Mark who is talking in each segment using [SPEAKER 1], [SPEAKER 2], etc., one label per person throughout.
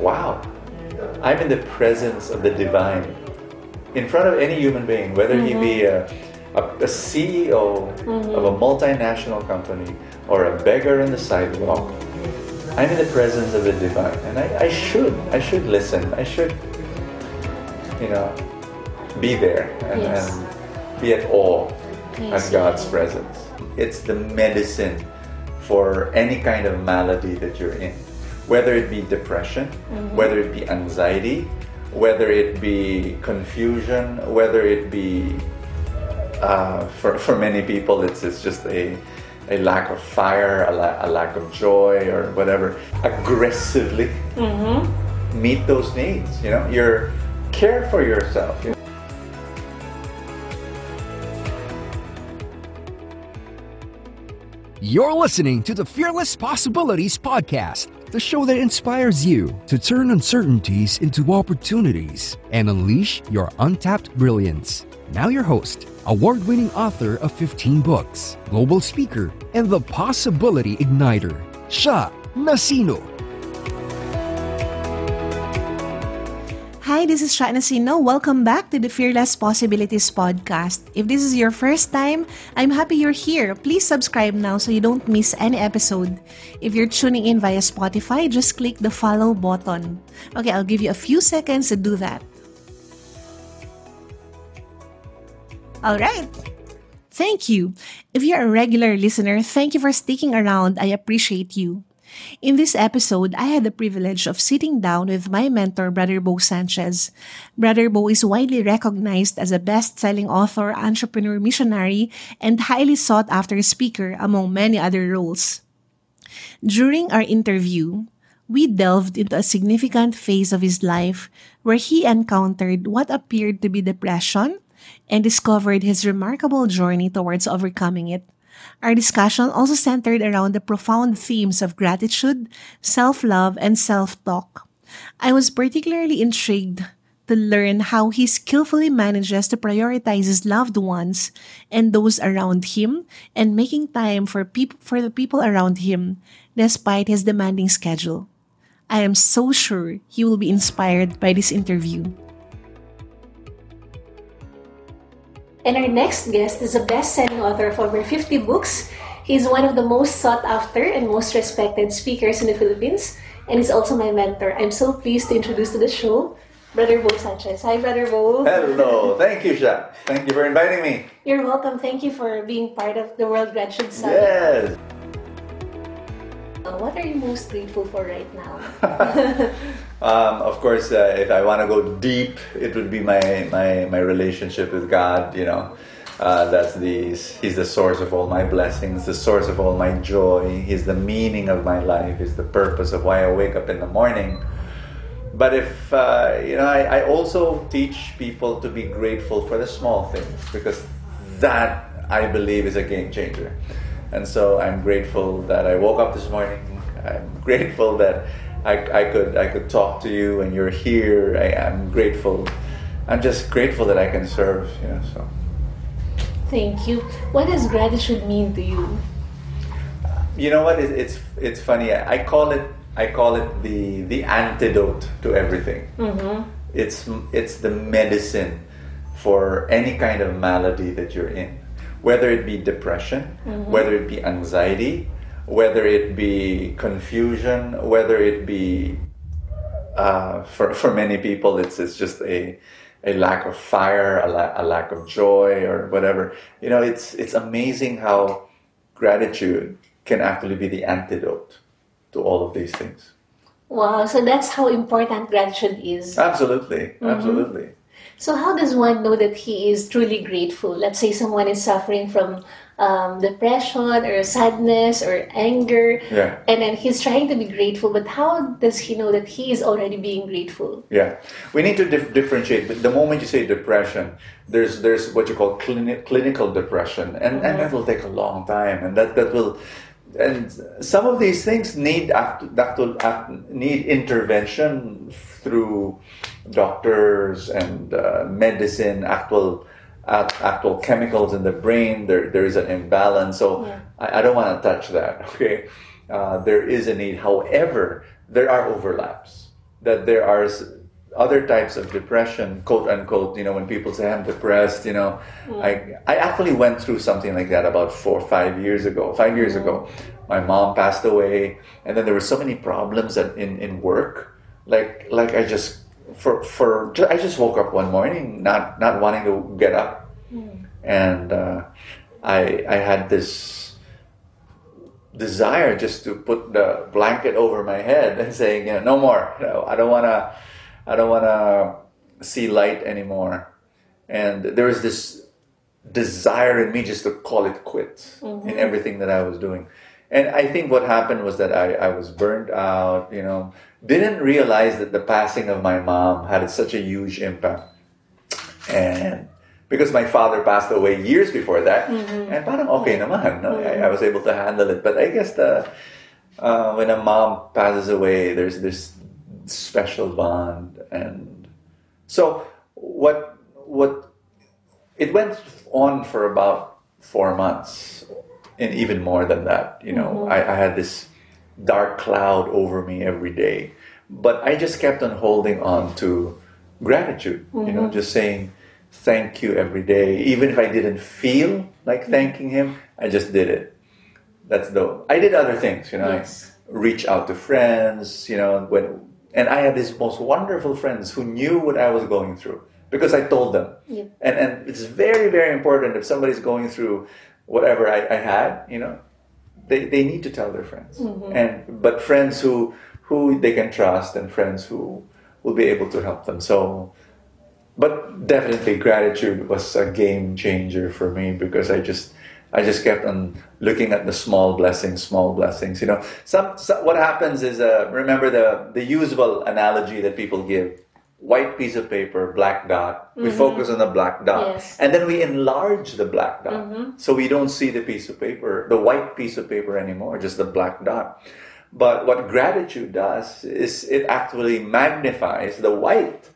[SPEAKER 1] wow, I'm in the presence of the divine in front of any human being, whether he be mm-hmm. a, a, a CEO of a mm-hmm. multinational company or a beggar on the sidewalk. I'm in the presence of the divine, and I, I should, I should listen. I should, you know, be there and,
[SPEAKER 2] Yes.
[SPEAKER 1] and be at awe
[SPEAKER 2] Yes,
[SPEAKER 1] at God's presence. It's the medicine for any kind of malady that you're in, whether it be depression,
[SPEAKER 2] Mm-hmm.
[SPEAKER 1] whether it be anxiety, whether it be confusion, whether it be uh, for, for many people it's, it's just a, a lack of fire, a, la- a lack of joy, or whatever. Aggressively meet those needs. You know, you're care for yourself. you know.
[SPEAKER 3] You're listening to the Fearless Possibilities Podcast, the show that inspires you to turn uncertainties into opportunities and unleash your untapped brilliance. Now, your host, award winning author of 15 books, global speaker, and the possibility igniter, Sha Nacino.
[SPEAKER 2] Hi, this is Sha Nacino. Welcome back to the Fearless Possibilities podcast. If this is your first time, I'm happy you're here. Please subscribe now so you don't miss any episode. If you're tuning in via Spotify, just click the follow button. Okay, I'll give you a few seconds to do that. All right. Thank you. If you're a regular listener, thank you for sticking around. I appreciate you. In this episode, I had the privilege of sitting down with my mentor, Brother Bo Sanchez. Brother Bo is widely recognized as a best-selling author, entrepreneur, missionary, and highly sought-after speaker, among many other roles. During our interview, we delved into a significant phase of his life where he encountered what appeared to be depression and discovered his remarkable journey towards overcoming it. Our discussion also centered around the profound themes of gratitude, self love, and self talk. I was particularly intrigued to learn how he skillfully manages to prioritize his loved ones and those around him and making time for peop- for the people around him despite his demanding schedule. I am so sure he will be inspired by this interview. And our next guest is a best-selling author of over 50 books. He's one of the most sought after and most respected speakers in the Philippines, and he's also my mentor. I'm so pleased to introduce to the show Brother Bo Sanchez. Hi, Brother Bo.
[SPEAKER 1] Hello, thank you, Sha. Thank you for inviting me.
[SPEAKER 2] You're welcome. Thank you for being part of the World Gratitude Summit.
[SPEAKER 1] Yes.
[SPEAKER 2] What are you most grateful for right now?
[SPEAKER 1] Um, of course, uh, if I want to go deep, it would be my, my, my relationship with God. You know, uh, that's the He's the source of all my blessings, the source of all my joy. He's the meaning of my life. He's the purpose of why I wake up in the morning. But if uh, you know, I, I also teach people to be grateful for the small things because that I believe is a game changer. And so I'm grateful that I woke up this morning. I'm grateful that I, I could I could talk to you and you're here. I, I'm grateful. I'm just grateful that I can serve. You know, so
[SPEAKER 2] Thank you. What does gratitude mean to you?
[SPEAKER 1] you know what? It, it's it's funny. I, I call it I call it the the antidote to everything. Mm-hmm. It's it's the medicine for any kind of malady that you're in, whether it be depression, whether it be anxiety, whether it be confusion, whether it be uh, for for many people, it's it's just a a lack of fire, a, la- a lack of joy, or whatever. You know, it's it's amazing how gratitude can actually be the antidote to all of these things.
[SPEAKER 2] Wow, so that's how important gratitude is.
[SPEAKER 1] Absolutely, absolutely.
[SPEAKER 2] So, how does one know that he is truly grateful? Let's say someone is suffering from um, depression or sadness or anger,
[SPEAKER 1] Yeah.
[SPEAKER 2] and then he's trying to be grateful, but how does he know that he is already being grateful?
[SPEAKER 1] Yeah, we need to dif- differentiate. But the moment you say depression, there's there's what you call clini- clinical depression, and, and that will take a long time, and that that will, and some of these things need act, that act, need intervention through doctors and uh, medicine, actual act, actual chemicals in the brain. There there is an imbalance, so I, I don't want to touch that. Okay, uh, there is a need. However, there are overlaps that there are other types of depression, quote unquote. You know, when people say I'm depressed, you know, hmm. I I actually went through something like that about four or five years ago. Five years hmm. ago, my mom passed away, and then there were so many problems at, in in work. Like like I just for for I just woke up one morning not not wanting to get up, hmm. and uh, I I had this desire just to put the blanket over my head and saying, you know, no more. No, I don't want to. I don't want to see light anymore. And there was this desire in me just to call it quits in mm-hmm. everything that I was doing. And I think what happened was that I, I was burned out, you know, didn't realize that the passing of my mom had such a huge impact. And because my father passed away years before that, mm-hmm. and parang okay mm-hmm. naman, no? I, I was able to handle it. But I guess the uh, when a mom passes away, there's this special bond, and so what what it went on for about four months, and even more than that. You know, mm-hmm. I, I had this dark cloud over me every day, but I just kept on holding on to gratitude. You know, mm-hmm. just saying thank you every day, even if I didn't feel like mm-hmm. thanking him. I just did it. That's the. I did other things. You know,
[SPEAKER 4] Yes.
[SPEAKER 1] I reach out to friends. You know, when and I had these most wonderful friends who knew what I was going through because I told them.
[SPEAKER 4] Yeah.
[SPEAKER 1] And and it's very very important if somebody's going through whatever I, I had. You know, they, they need to tell their friends mm-hmm. and but friends who who they can trust and friends who will be able to help them so but definitely gratitude was a game changer for me because I just I just kept on looking at the small blessings, small blessings. You know, some, some what happens is uh, remember the the usual analogy that people give: white piece of paper, black dot. We focus on the black dot,
[SPEAKER 4] Yes.
[SPEAKER 1] and then we enlarge the black dot, so we don't see the piece of paper, the white piece of paper anymore, just the black dot. But what gratitude does is it actually magnifies the white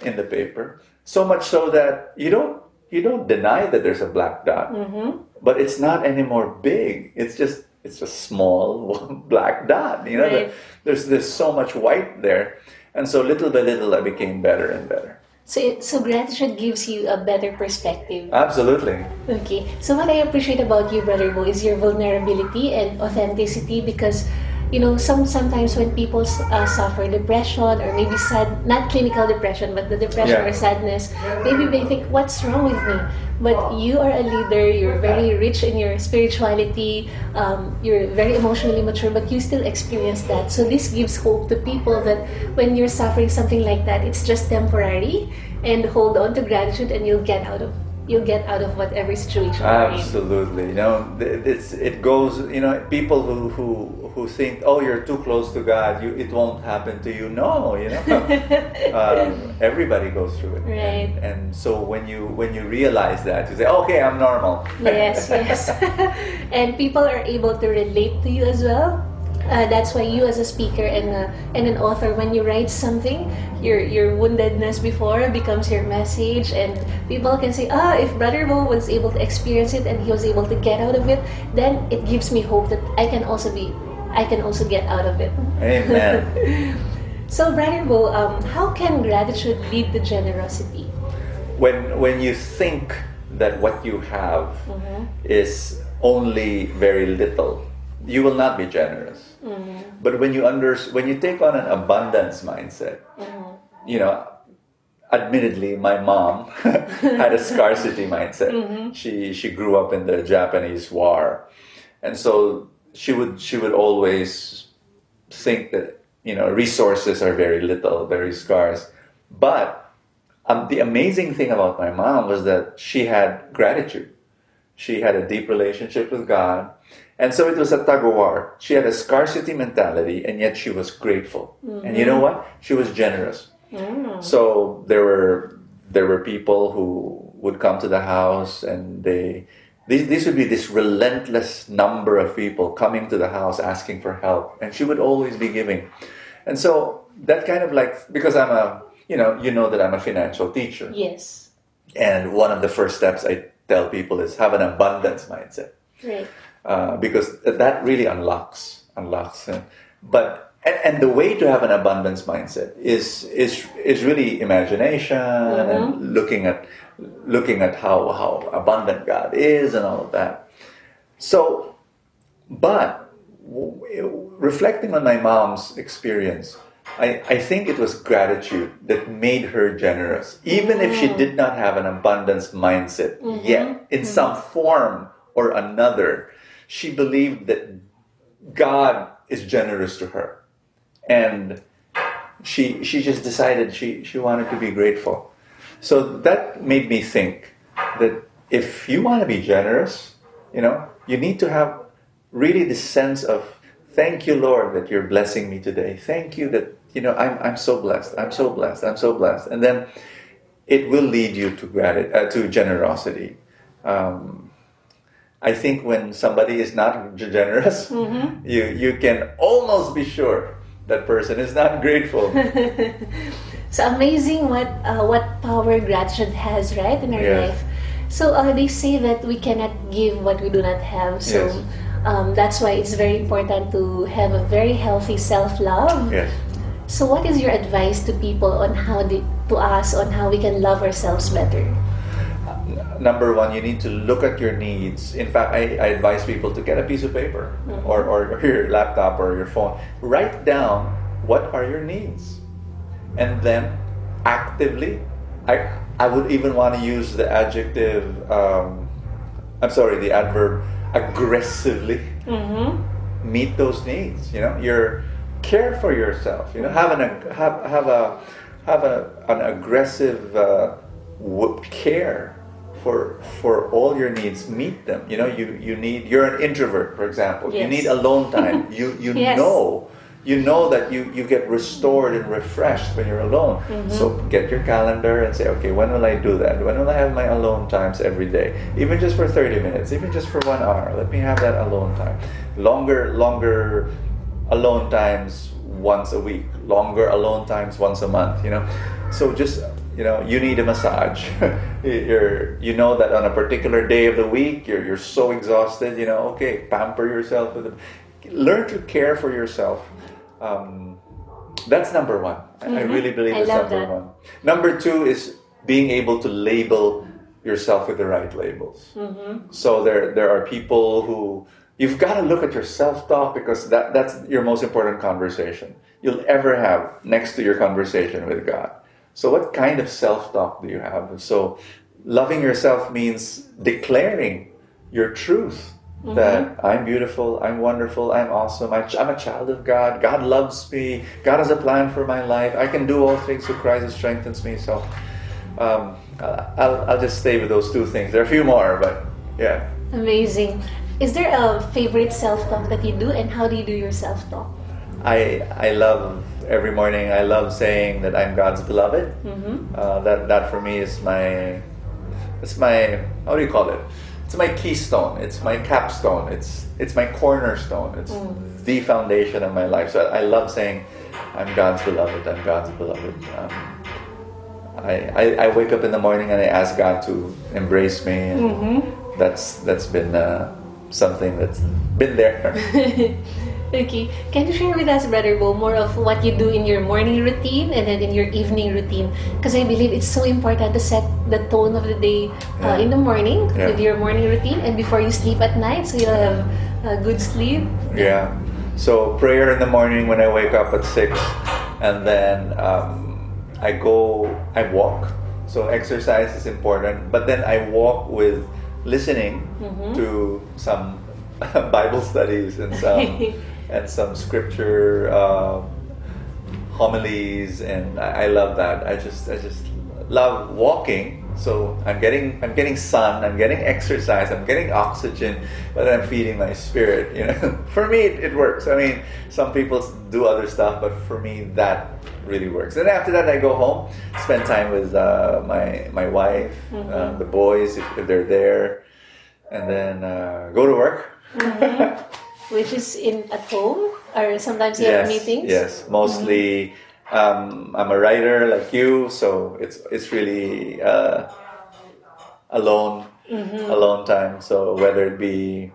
[SPEAKER 1] in the paper so much so that you don't you don't deny that there's a black dot mm-hmm. but it's not anymore big it's just it's a small black dot you know
[SPEAKER 4] Right.
[SPEAKER 1] there's there's so much white there and so little by little i became better and better
[SPEAKER 4] So, so gratitude gives you a better perspective.
[SPEAKER 1] absolutely
[SPEAKER 4] Okay. So what I appreciate about you, Brother Bo, is your vulnerability and authenticity because, you know, some sometimes when people uh, suffer depression or maybe sad, not clinical depression, but the depression
[SPEAKER 1] Yeah.
[SPEAKER 4] or sadness, maybe they think, what's wrong with me? But you are a leader, you're very rich in your spirituality, um, you're very emotionally mature, but you still experience that. So this gives hope to people that when you're suffering something like that, it's just temporary and hold on to gratitude and you'll get out of you'll get out of whatever situation
[SPEAKER 1] absolutely you know it's it goes you know people who who who think oh you're too close to god you it won't happen to you no you know um, everybody goes through it
[SPEAKER 4] Right.
[SPEAKER 1] and, and so when you when you realize that you say okay i'm normal
[SPEAKER 4] Yes, yes. and people are able to relate to you as well. Uh, that's why you, as a speaker and, uh, and an author, when you write something, your your woundedness before becomes your message, and people can say, "Ah, if Brother Bo was able to experience it and he was able to get out of it, then it gives me hope that I can also be, I can also get out of it."
[SPEAKER 1] amen
[SPEAKER 4] So, Brother Bo, um, how can gratitude lead to generosity?
[SPEAKER 1] when when you think that what you have is only very little you will not be generous Mm-hmm. but when you under when you take on an abundance mindset mm-hmm. you know admittedly my mom had a scarcity mindset. Mm-hmm. She she grew up in the japanese war. And so she would she would always think that you know resources are very little very scarce. But um, the amazing thing about my mom was that she had gratitude she had a deep relationship with god and so it was a tug of war she had a scarcity mentality and yet she was grateful. And you know mm-hmm. what? She was generous. Mm. So there were there were people who would come to the house and they these, these would be this relentless number of people coming to the house asking for help and she would always be giving. And so that kind of like because i'm a you know you know that i'm a financial teacher.
[SPEAKER 4] Yes.
[SPEAKER 1] and one of the first steps i tell people is have an abundance mindset
[SPEAKER 4] Right.
[SPEAKER 1] uh, because that really unlocks unlocks but and, and the way to have an abundance mindset is is is really imagination and looking at looking at how how abundant God is and all of that. So, but w- reflecting on my mom's experience, I, I think it was gratitude that made her generous, even if she mm. did not have an abundance mindset mm-hmm. yet, in mm-hmm. some form or another. She believed that God is generous to her. And she she just decided she, she wanted to be grateful. So that made me think that if you want to be generous, you know, you need to have really the sense of thank you, Lord, that you're blessing me today. Thank you that you know I'm I'm so blessed. I'm so blessed. I'm so blessed. And then it will lead you to gratitude, uh, to generosity. Um, I think when somebody is not generous, you you can almost be sure that person is not grateful.
[SPEAKER 4] It's amazing what uh, what power gratitude has, right, in our
[SPEAKER 1] Yes.
[SPEAKER 4] life. So uh, they say that we cannot give what we do not have. So
[SPEAKER 1] Yes.
[SPEAKER 4] Um, that's why it's very important to have a very healthy self love.
[SPEAKER 1] yes.
[SPEAKER 4] So what is your advice to people on how they, to us on how we can love ourselves better?
[SPEAKER 1] Number one, you need to look at your needs. In fact, I, I advise people to get a piece of paper or, or your laptop or your phone. Write down what are your needs. And then actively, I, I would even want to use the adjective, um, I'm sorry, the adverb aggressively meet those needs. You know, you're care for yourself. You know, have an have have a have a an aggressive uh, care for for all your needs. Meet them. You know, you you need. You're an introvert, for example. You need alone time. you you
[SPEAKER 4] Yes.
[SPEAKER 1] know. You know that you, you get restored and refreshed when you're alone. Mm-hmm. So get your calendar and say, okay, when will I do that? When will I have my alone times every day? Even just for 30 minutes, even just for one hour. Let me have that alone time. Longer, longer alone times once a week. Longer alone times once a month, you know. So just you know, you need a massage. you're you know that on a particular day of the week you're you're so exhausted, you know, okay, pamper yourself with a, learn to care for yourself. Um, that's number one. I I really believe
[SPEAKER 4] I
[SPEAKER 1] it's number
[SPEAKER 4] that.
[SPEAKER 1] one. Number two is being able to label yourself with the right labels. So there there are people who you've got to look at your self-talk because that, that's your most important conversation you'll ever have next to your conversation with God. So what kind of self-talk do you have? So loving yourself means declaring your truth that I'm beautiful, I'm wonderful, I'm awesome, I- I'm a child of God, God loves me, God has a plan for my life, I can do all things through Christ who strengthens me. So um, I'll, I'll just stay with those two things. There are a few more, but yeah.
[SPEAKER 4] Amazing. Is there a favorite self talk that you do, and how do you do your self talk?
[SPEAKER 1] I I love every morning. I love saying that I'm God's beloved. Uh, that that for me is my it's my how do you call it? It's my keystone. It's my capstone. It's it's my cornerstone. It's the foundation of my life. So I, I love saying I'm God's beloved. I'm God's beloved. Um, I, I, I wake up in the morning and I ask God to embrace me. And That's that's been uh, something that's been there.
[SPEAKER 4] Okay. Can you share with us, Brother Bo, more of what you do in your morning routine and then in your evening routine? Because I believe it's so important to set the tone of the day uh, in the morning
[SPEAKER 1] Yeah.
[SPEAKER 4] with your morning routine and before you sleep at night so you'll have a good sleep.
[SPEAKER 1] Yeah. So prayer in the morning when I wake up at six, and then um, I go. I walk. So exercise is important, but then I walk with listening to some Bible studies and some and some scripture um, homilies, and I, I love that. I just I just love walking. So I'm getting I'm getting sun, I'm getting exercise, I'm getting oxygen, but I'm feeding my spirit. You know, for me it, it works. I mean, some people do other stuff, but for me that really works. And after that, I go home, spend time with uh, my my wife, uh, the boys if, if they're there, and then uh, go to work.
[SPEAKER 4] Which is in at home or sometimes you have meetings?
[SPEAKER 1] Yes, mostly. Um, I'm a writer like you, so it's it's really uh, alone,
[SPEAKER 4] Mm-hmm.
[SPEAKER 1] alone time. So whether it be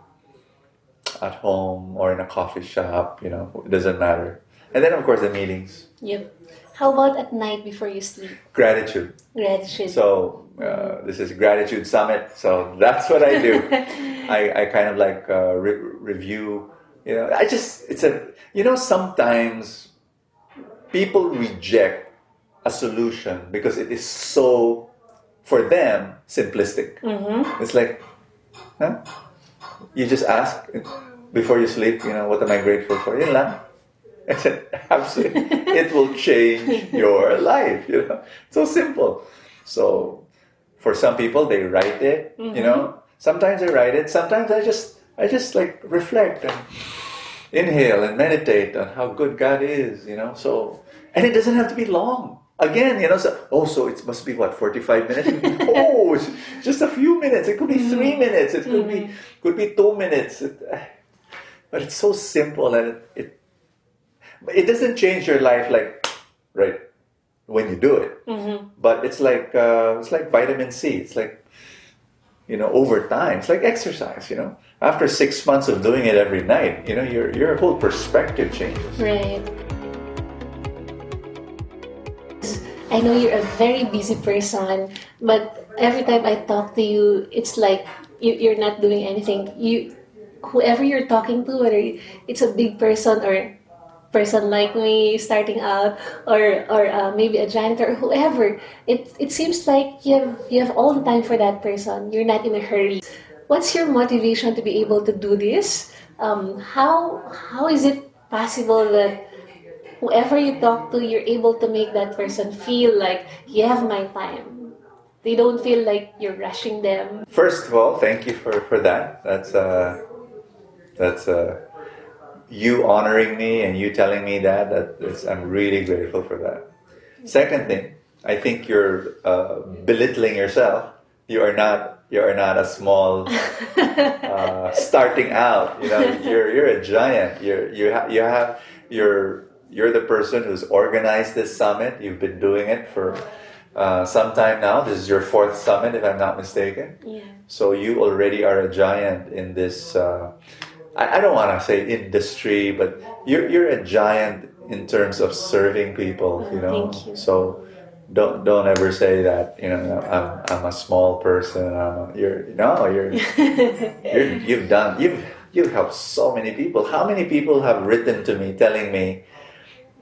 [SPEAKER 1] at home or in a coffee shop, you know, it doesn't matter. And then, of course, the meetings,
[SPEAKER 4] Yep. How about at night before you sleep?
[SPEAKER 1] gratitude.
[SPEAKER 4] Gratitude.
[SPEAKER 1] So uh, this is gratitude summit. So that's what I do. I, I kind of like uh, re- review. You know, I just it's a you know sometimes people reject a solution because it is so for them simplistic. Mm-hmm. It's like, huh? You just ask before you sleep. You know, what am I grateful for? Yun lang. I said, absolutely, it will change your life. You know, so simple. So, for some people, they write it. You know, mm-hmm. sometimes I write it. Sometimes I just, I just like reflect and inhale and meditate on how good God is. You know, so and it doesn't have to be long. Again, you know, so oh, so it must be what forty-five minutes. oh, just a few minutes. It could be mm-hmm. three minutes. It could be mm-hmm. could be two minutes. It, eh, but it's so simple and it, it it doesn't change your life like right when you do it mm-hmm. but it's like uh, it's like vitamin c it's like you know over time it's like exercise you know after six months of doing it every night you know your your whole perspective changes
[SPEAKER 4] Right. I know you're a very busy person, but every time I talk to you, it's like you, you're not doing anything. You, whoever you're talking to, whether it's a big person or person like me starting out, or or uh, maybe a janitor, or whoever, it it seems like you have you have all the time for that person. You're not in a hurry. What's your motivation to be able to do this? Um, how how is it possible that whoever you talk to, you're able to make that person feel like you have my time. They don't feel like you're rushing them.
[SPEAKER 1] first of all thank you for for that. That's uh that's uh you honoring me and you telling me that that is, i'm really grateful for that. Second thing i think you're uh, belittling yourself. You are not you are not a small uh, starting out. You know you're you're a giant. You're you have you have you're you're the person who's organized this summit you've been doing it for uh, some time now this is your fourth summit if i'm not mistaken
[SPEAKER 4] Yeah.
[SPEAKER 1] so you already are a giant in this. Uh, I, I don't want to say industry, but you're you're a giant in terms of serving people. You know.
[SPEAKER 4] Thank you.
[SPEAKER 1] So don't don't ever say that. You know, I'm I'm a small person. I'm a, you're no, you're you're you've done you've you've helped so many people. How many people have written to me telling me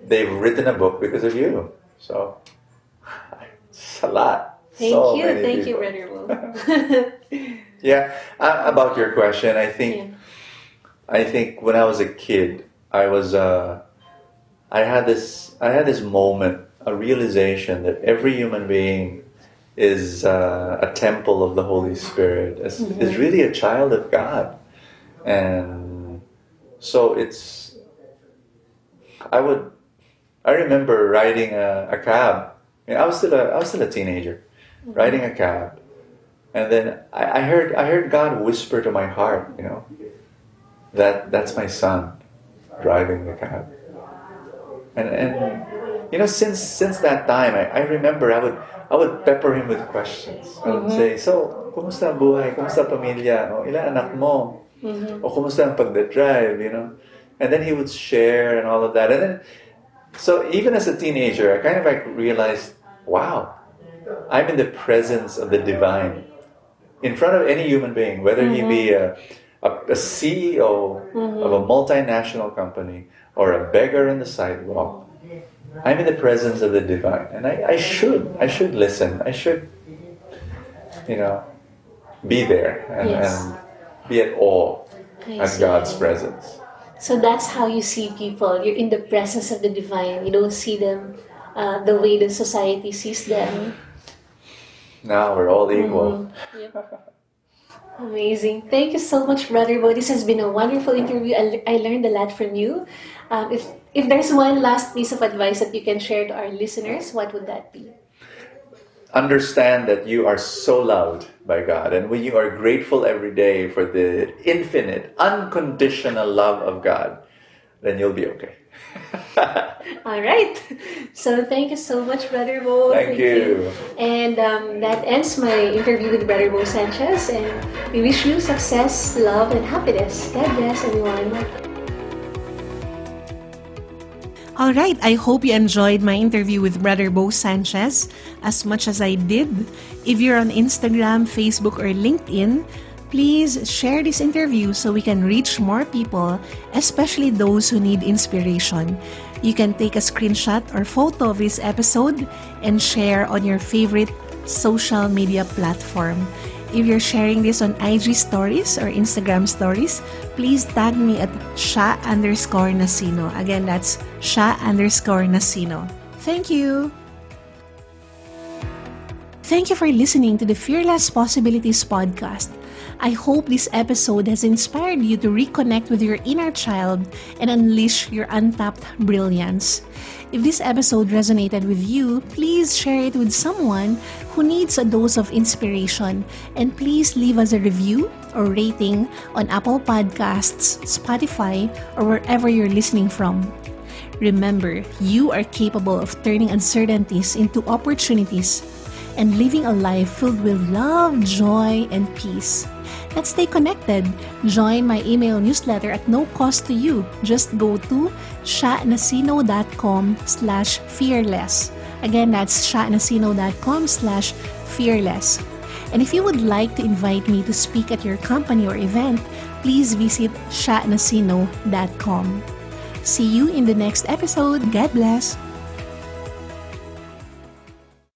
[SPEAKER 1] they've written a book because of you? So it's a lot.
[SPEAKER 4] Thank
[SPEAKER 1] So
[SPEAKER 4] you, thank you,
[SPEAKER 1] people.
[SPEAKER 4] Brother Will.
[SPEAKER 1] Yeah, uh, about your question, I think
[SPEAKER 4] Yeah.
[SPEAKER 1] I think when I was a kid, I was uh, I had this I had this moment, a realization that every human being is uh, a temple of the Holy Spirit, is, is really a child of God, and so it's. I would, I remember riding a, a cab. I, mean, I was still a I was still a teenager, mm-hmm. riding a cab, and then I, I heard I heard God whisper to my heart, you know, that that's my son driving the cab. And and you know, since since that time I, I remember I would I would pepper him with questions. I would mm-hmm. say, So, kumusta ang buhay? Kumusta pamilya? O, ilan anak mo? Mm-hmm. O kumusta ang pagdadrive, you know? And then he would share and all of that. And then so even as a teenager, I kind of like realized, wow, I'm in the presence of the divine in front of any human being, whether he be mm-hmm. a, a, a CEO of a mm-hmm. multinational company or a beggar on the sidewalk. I'm in the presence of the divine, and I, I should, I should listen. I should, you know, be there and,
[SPEAKER 4] Yes.
[SPEAKER 1] and be at awe
[SPEAKER 4] I
[SPEAKER 1] at. God's presence.
[SPEAKER 4] So that's how you see people. You're in the presence of the divine. You don't see them uh, the way the society sees them.
[SPEAKER 1] Now we're all equal.
[SPEAKER 4] Amazing. Thank you so much, Brother Bo. This has been a wonderful interview. I, I learned a lot from you. Um, if, if there's one last piece of advice that you can share to our listeners, what would that be?
[SPEAKER 1] Understand that you are so loved by God, and when you are grateful every day for the infinite, unconditional love of God, then you'll be okay.
[SPEAKER 4] All right. So thank you so much, Brother Bo.
[SPEAKER 1] Thank you.
[SPEAKER 4] And um, that ends my interview with Brother Bo Sanchez. And we wish you success, love, and happiness. God bless everyone.
[SPEAKER 2] All right, I hope you enjoyed my interview with Brother Bo Sanchez as much as I did. If you're on Instagram, Facebook, or LinkedIn, please share this interview so we can reach more people, especially those who need inspiration. You can take a screenshot or photo of this episode and share on your favorite social media platform. If you're sharing this on IG stories or Instagram stories, please tag me at sha underscore nacino. Again, that's sha underscore nacino. Thank you. Thank you for listening to the Fearless Possibilities podcast. I hope this episode has inspired you to reconnect with your inner child and unleash your untapped brilliance. If this episode resonated with you, please share it with someone who needs a dose of inspiration and please leave us a review or rating on Apple Podcasts, Spotify, or wherever you're listening from. Remember, you are capable of turning uncertainties into opportunities and living a life filled with love, joy, and peace. Let's stay connected. Join my email newsletter at no cost to you. Just go to shanacino.com slash fearless. Again, that's shanasino.com slash fearless. And if you would like to invite me to speak at your company or event, please visit shanasino.com. See you in the next episode. God bless.